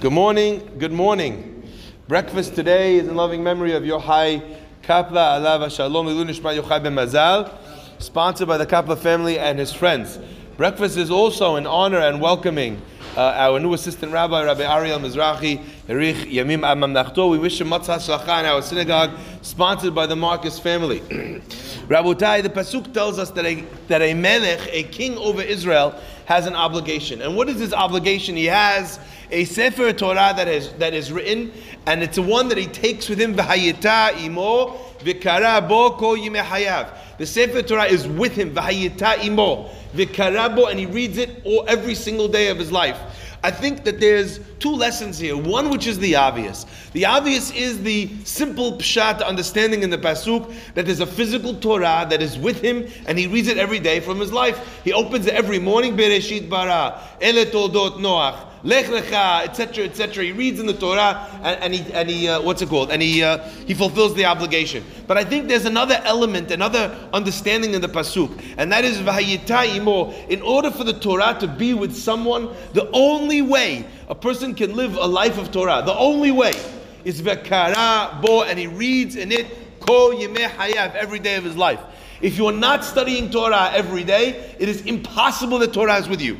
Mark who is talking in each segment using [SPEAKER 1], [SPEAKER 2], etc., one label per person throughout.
[SPEAKER 1] Good morning. Good morning. Breakfast today is in loving memory of Yochai Kapla Alav Shalom Ilunishma Yochai Ben Mazal, sponsored by the Kapla family and his friends. Breakfast is also in honor and welcoming uh, our new assistant rabbi, Rabbi Ariel Mizrahi, Erich Yamim Amam Nachto. We wish him matzah shalacha in our synagogue, sponsored by the Marcus family. Rabotai, the pasuk tells us that a that a melech, a king over Israel, has an obligation. And what is his obligation? He has a sefer Torah that is that is written, and it's the one that he takes with him. V'hayita imo v'kara bo ko hayav. The sefer Torah is with him. V'hayita imo v'kara bo, and he reads it all, every single day of his life. I think that there's two lessons here. One, which is the obvious. The obvious is the simple pshat understanding in the pasuk that there's a physical Torah that is with him, and he reads it every day from his life. He opens it every morning. Bereshit bara, ele toldot noach. Lech lecha, etc., etc. He reads in the Torah and, and he, and he uh, what's it called? And he, uh, he fulfills the obligation. But I think there's another element, another understanding in the pasuk, and that is v'hayita imo. In order for the Torah to be with someone, the only way a person can live a life of Torah, the only way is v'kara bo, and he reads in it ko hayav every day of his life. If you are not studying Torah every day, it is impossible that Torah is with you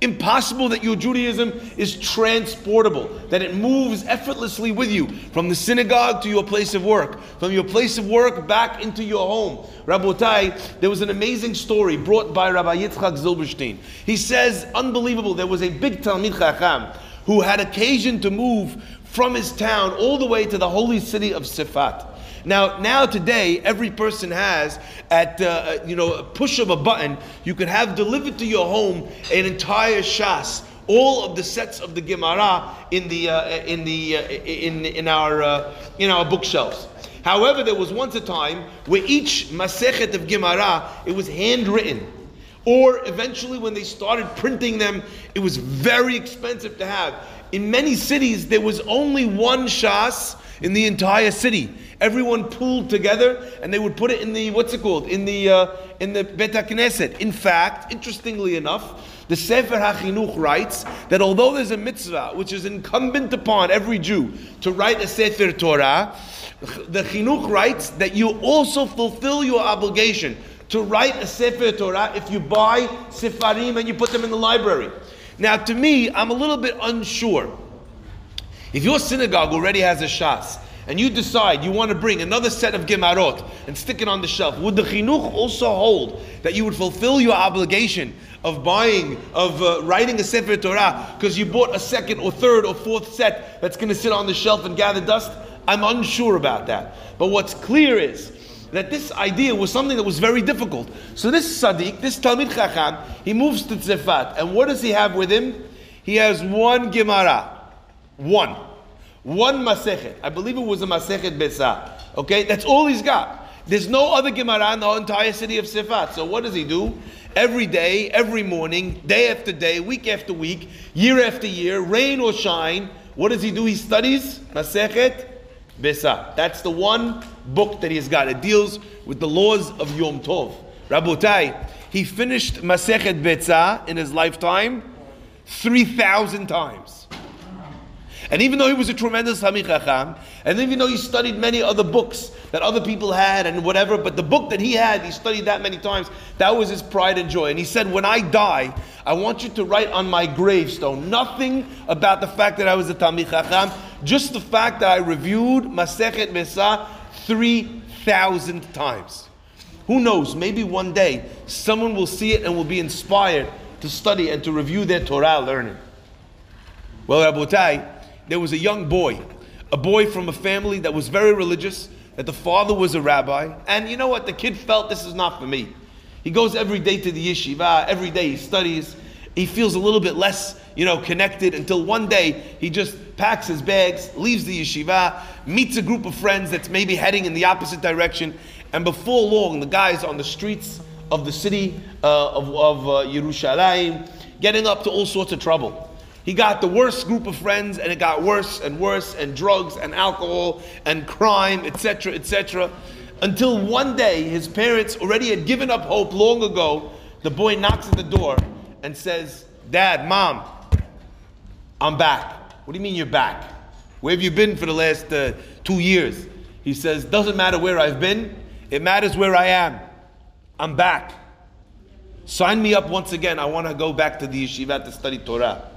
[SPEAKER 1] impossible that your Judaism is transportable, that it moves effortlessly with you from the synagogue to your place of work, from your place of work back into your home. Rabotai, there was an amazing story brought by Rabbi Yitzchak Zilberstein. He says, unbelievable, there was a big Talmid Chacham who had occasion to move from his town all the way to the holy city of Tzefat. Now, now today, every person has at uh, uh, you know a push of a button, you can have delivered to your home an entire shas, all of the sets of the Gemara in the uh, in the uh, in in our uh, in our bookshelves. However, there was once a time where each masechet of Gemara it was handwritten. Or eventually, when they started printing them, it was very expensive to have. In many cities, there was only one shas in the entire city. Everyone pooled together, and they would put it in the what's it called in the uh, in the Bet Knesset. In fact, interestingly enough, the Sefer HaChinuch writes that although there's a mitzvah which is incumbent upon every Jew to write a Sefer Torah, the Chinuch writes that you also fulfill your obligation to write a Sefer Torah if you buy Sefarim and you put them in the library. Now, to me, I'm a little bit unsure. If your synagogue already has a shas, and you decide you want to bring another set of Gemarot and stick it on the shelf, would the Chinuch also hold that you would fulfill your obligation of buying, of uh, writing a Sefer Torah because you bought a second or third or fourth set that's going to sit on the shelf and gather dust? I'm unsure about that. But what's clear is that this idea was something that was very difficult. So this Tzaddik, this Talmid Chacham, he moves to Tzefat. And what does he have with him? He has one Gemara. One. One Masechet. I believe it was a Masechet Besa. Okay, that's all he's got. There's no other Gemara in the entire city of Tzefat. So what does he do? Every day, every morning, day after day, week after week, year after year, rain or shine, what does he do? He studies Masechet Besa. That's the one book that he's got. It deals with the laws of Yom Tov. Rabotai, he finished Masechet Besa in his lifetime 3,000 times. And even though he was a tremendous Talmid Chacham, and even though he studied many other books that other people had and whatever, but the book that he had, he studied that many times, that was his pride and joy. And he said, When I die, I want you to write on my gravestone nothing about the fact that I was a Talmid Chacham, just the fact that I reviewed Masechet Besa 3,000 times. Who knows, maybe one day someone will see it and will be inspired to study and to review their Torah learning. Well, Rabotai, there was a young boy, a boy from a family that was very religious, that the father was a rabbi, and you know what? The kid felt this is not for me. He goes every day to the yeshiva, every day he studies. He feels a little bit less, you know, connected until one day he just packs his bags, leaves the yeshiva, meets a group of friends that's maybe heading in the opposite direction, and before long, the guy's on the streets of the city uh, of, of uh, Yerushalayim, getting up to all sorts of trouble. He got the worst group of friends, and it got worse and worse, and drugs and alcohol and crime, etc., etc. Until one day, his parents already had given up hope long ago. The boy knocks at the door and says, Dad, Mom, I'm back. What do you mean you're back? Where have you been for the last uh, two years? He says, Doesn't matter where I've been, it matters where I am. I'm back. Sign me up once again. I want to go back to the yeshiva to study Torah.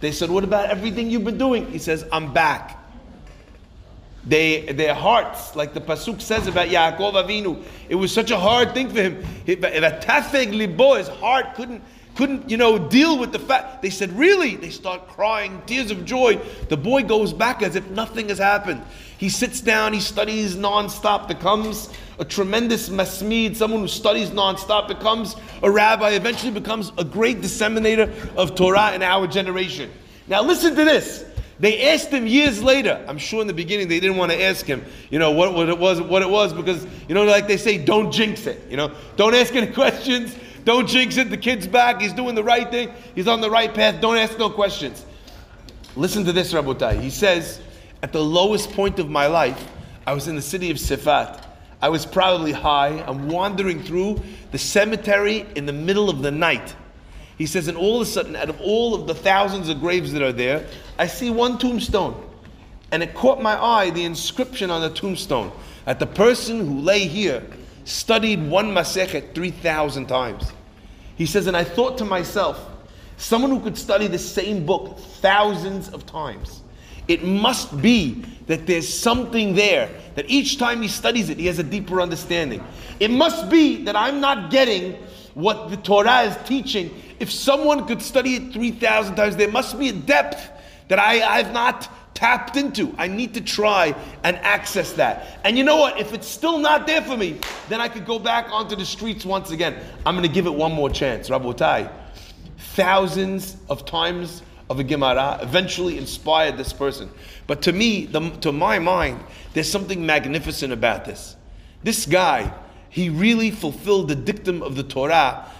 [SPEAKER 1] They said, What about everything you've been doing? He says, I'm back. They, their hearts, like the Pasuk says about Yaakov Avinu, it was such a hard thing for him. His heart couldn't couldn't, you know, deal with the fact. They said, Really? They start crying, tears of joy. The boy goes back as if nothing has happened. He sits down, he studies nonstop, becomes a tremendous masmid, someone who studies nonstop, becomes a rabbi, eventually becomes a great disseminator of Torah in our generation. Now, listen to this. They asked him years later. I'm sure in the beginning they didn't want to ask him, you know, what, what it was, what it was, because you know, like they say, don't jinx it. You know, don't ask any questions. Don't jinx it. The kid's back. He's doing the right thing. He's on the right path. Don't ask no questions. Listen to this, Rabotai. He says, at the lowest point of my life, I was in the city of Tzefat. I was probably high. I'm wandering through the cemetery in the middle of the night. He says, and all of a sudden, out of all of the thousands of graves that are there, I see one tombstone. And it caught my eye, the inscription on the tombstone, that the person who lay here studied one Masechet 3,000 times. He says, and I thought to myself, someone who could study the same book thousands of times, it must be that there's something there, that each time he studies it, he has a deeper understanding. It must be that I'm not getting what the Torah is teaching. If someone could study it 3,000 times, there must be a depth that I, I've not tapped into. I need to try and access that. And you know what? If it's still not there for me, then I could go back onto the streets once again. I'm going to give it one more chance. Rabotai, thousands of times of a Gemara eventually inspired this person. But to me, the, to my mind, there's something magnificent about this. This guy, he really fulfilled the dictum of the Torah.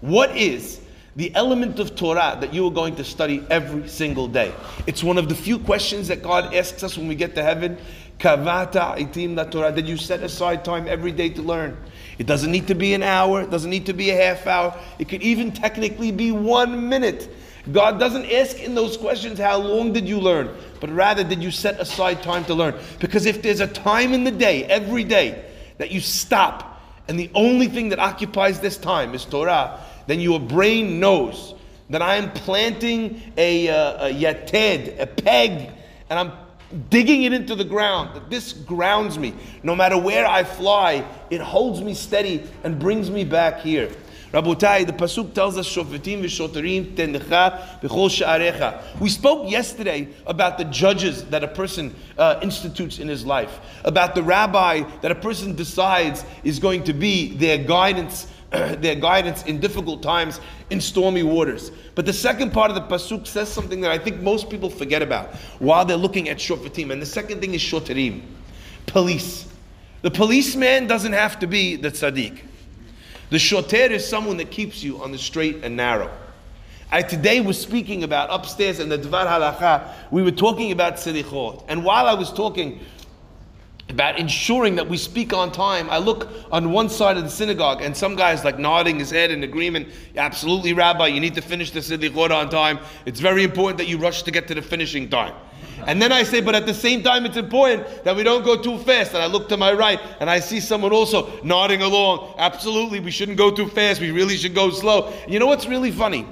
[SPEAKER 1] What is the element of Torah that you are going to study every single day. It's one of the few questions that God asks us when we get to heaven. Kavata itim la Torah. Did you set aside time every day to learn? It doesn't need to be an hour. It doesn't need to be a half hour. It could even technically be one minute. God doesn't ask in those questions, how long did you learn? But rather, did you set aside time to learn? Because if there's a time in the day, every day, that you stop, and the only thing that occupies this time is Torah, then your brain knows that I am planting a, uh, a yated, a peg, and I'm digging it into the ground, that this grounds me. No matter where I fly, it holds me steady and brings me back here. Rabotai, the pasuk tells us, "Shofetim v'shoterim tenecha b'chol sha'arecha." We spoke yesterday about the judges that a person uh, institutes in his life, about the rabbi that a person decides is going to be their guidance their guidance in difficult times in stormy waters. But the second part of the pasuk says something that I think most people forget about while they're looking at shofetim. And the second thing is shoterim, police. The policeman doesn't have to be the tzaddik. The shoter is someone that keeps you on the straight and narrow. I today was speaking about upstairs in the Dvar Halacha, we were talking about Selichot. And while I was talking, about ensuring that we speak on time. I look on one side of the synagogue and some guy's like nodding his head in agreement. Absolutely, Rabbi, you need to finish the Selichot on time. It's very important that you rush to get to the finishing time. And then I say, but at the same time, it's important that we don't go too fast. And I look to my right and I see someone also nodding along. Absolutely, we shouldn't go too fast. We really should go slow. You know what's really funny?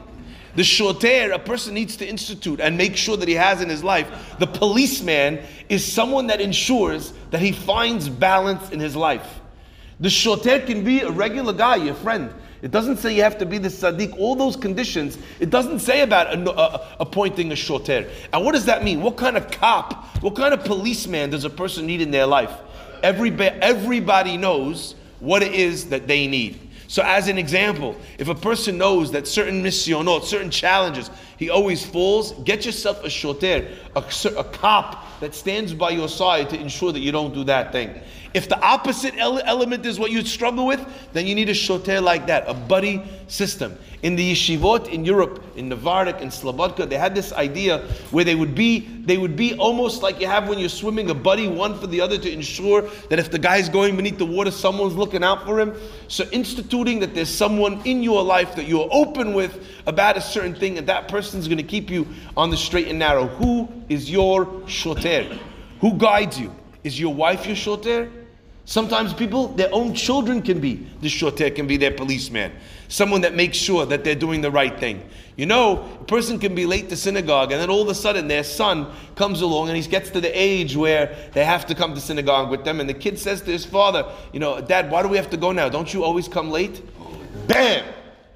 [SPEAKER 1] The shoter, a person needs to institute and make sure that he has in his life. The policeman is someone that ensures that he finds balance in his life. The shoter can be a regular guy, your friend. It doesn't say you have to be the tzaddik. All those conditions, it doesn't say about a, a, appointing a shoter. And what does that mean? What kind of cop, what kind of policeman does a person need in their life? Everybody, everybody knows what it is that they need. So, as an example, if a person knows that certain nisyonot, certain challenges, he always falls, get yourself a shoter, a, a cop that stands by your side to ensure that you don't do that thing. If the opposite ele- element is what you struggle with, then you need a shoter like that, a buddy system. In the yeshivot in Europe, in Novardok and Slobodka, they had this idea where they would be they would be almost like you have when you're swimming, a buddy one for the other to ensure that if the guy's going beneath the water, someone's looking out for him. So instituting that there's someone in your life that you're open with about a certain thing, and that person's going to keep you on the straight and narrow. Who is your shoter? Who guides you? Is your wife your shoter? Sometimes people, their own children can be the shoter, can be their policeman. Someone that makes sure that they're doing the right thing. You know, a person can be late to synagogue and then all of a sudden their son comes along and he gets to the age where they have to come to synagogue with them and the kid says to his father, you know, Dad, why do we have to go now? Don't you always come late? Bam!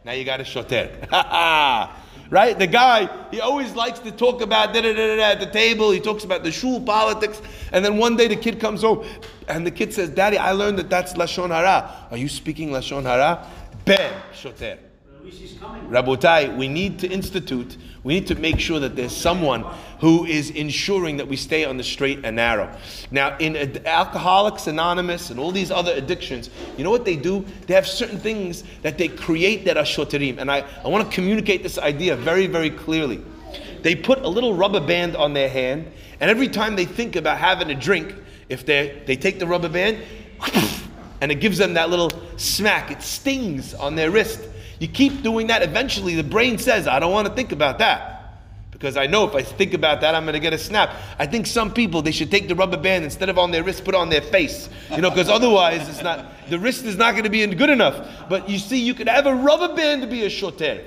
[SPEAKER 1] Now you got a shoter. right? The guy, he always likes to talk about da da da da at the table. He talks about the shul politics. And then one day the kid comes home and the kid says, Daddy, I learned that that's Lashon Hara. Are you speaking Lashon Hara? Bam, shoter. Rabotai, we need to institute, we need to make sure that there's someone who is ensuring that we stay on the straight and narrow. Now, in Ad- Alcoholics Anonymous and all these other addictions, you know what they do? They have certain things that they create that are shoterim. And I, I want to communicate this idea very, very clearly. They put a little rubber band on their hand, and every time they think about having a drink, if they they take the rubber band, and it gives them that little smack, it stings on their wrist. You keep doing that, eventually the brain says, I don't want to think about that. Because I know if I think about that, I'm going to get a snap. I think some people, they should take the rubber band instead of on their wrist, put it on their face. You know, because otherwise it's not, the wrist is not going to be good enough. But you see, you could have a rubber band to be a shoter.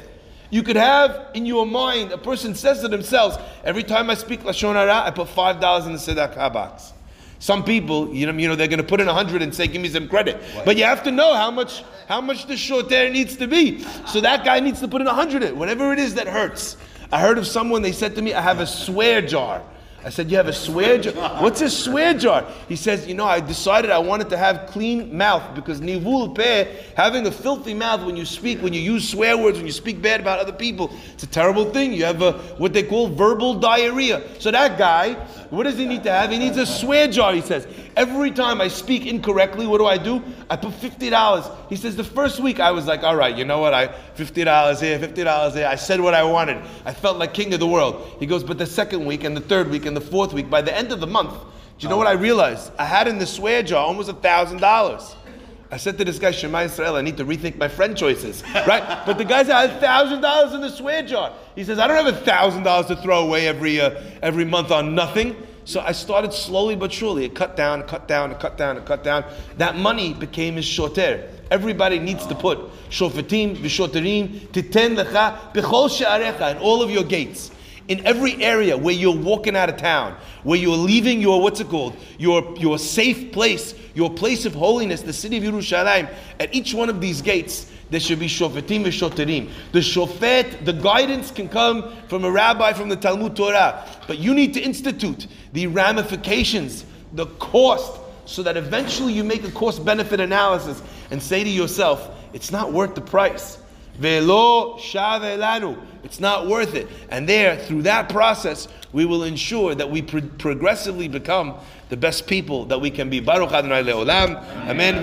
[SPEAKER 1] You could have in your mind, a person says to themselves, every time I speak Lashon Hara, I put $5 in the tzedakah box. Some people, you know, you know, they're going to put in a hundred and say, "Give me some credit," but you have to know how much how much the shoter needs to be. So that guy needs to put in a hundred, whatever it is that hurts. I heard of someone. They said to me, "I have a swear jar." I said, You have a swear jar? What's a swear jar? He says, You know, I decided I wanted to have clean mouth because nivul peh, having a filthy mouth when you speak, when you use swear words, when you speak bad about other people, it's a terrible thing. You have a what they call verbal diarrhea. So that guy, what does he need to have? He needs a swear jar, he says. Every time I speak incorrectly, what do I do? I put $50. He says, The first week I was like, All right, you know what? I $50 here, $50 there. I said what I wanted. I felt like king of the world. He goes, But the second week and the third week and the fourth week, by the end of the month, do you know what I realized? I had in the swear jar almost a thousand dollars. I said to this guy, Shema Israel, I need to rethink my friend choices, right? but the guy said, I had thousand dollars in the swear jar. He says, I don't have a thousand dollars to throw away every uh, every month on nothing. So I started slowly but surely. It cut down, cut down, cut down, cut down. That money became his shoter. Everybody needs to put shofetim, v'shoterim, titen lecha, b'chol she'arecha, in all of your gates. In every area where you're walking out of town, where you're leaving your, what's it called, your, your safe place, your place of holiness, the city of Yerushalayim, at each one of these gates, there should be shofetim v'shoterim. The shofet, the guidance can come from a rabbi from the Talmud Torah, but you need to institute the ramifications, the cost, so that eventually you make a cost benefit analysis and say to yourself, it's not worth the price. Velo lanu. It's not worth it. And there, through that process, we will ensure that we pro- progressively become the best people that we can be. Baruch Adonai Leolam. Amen.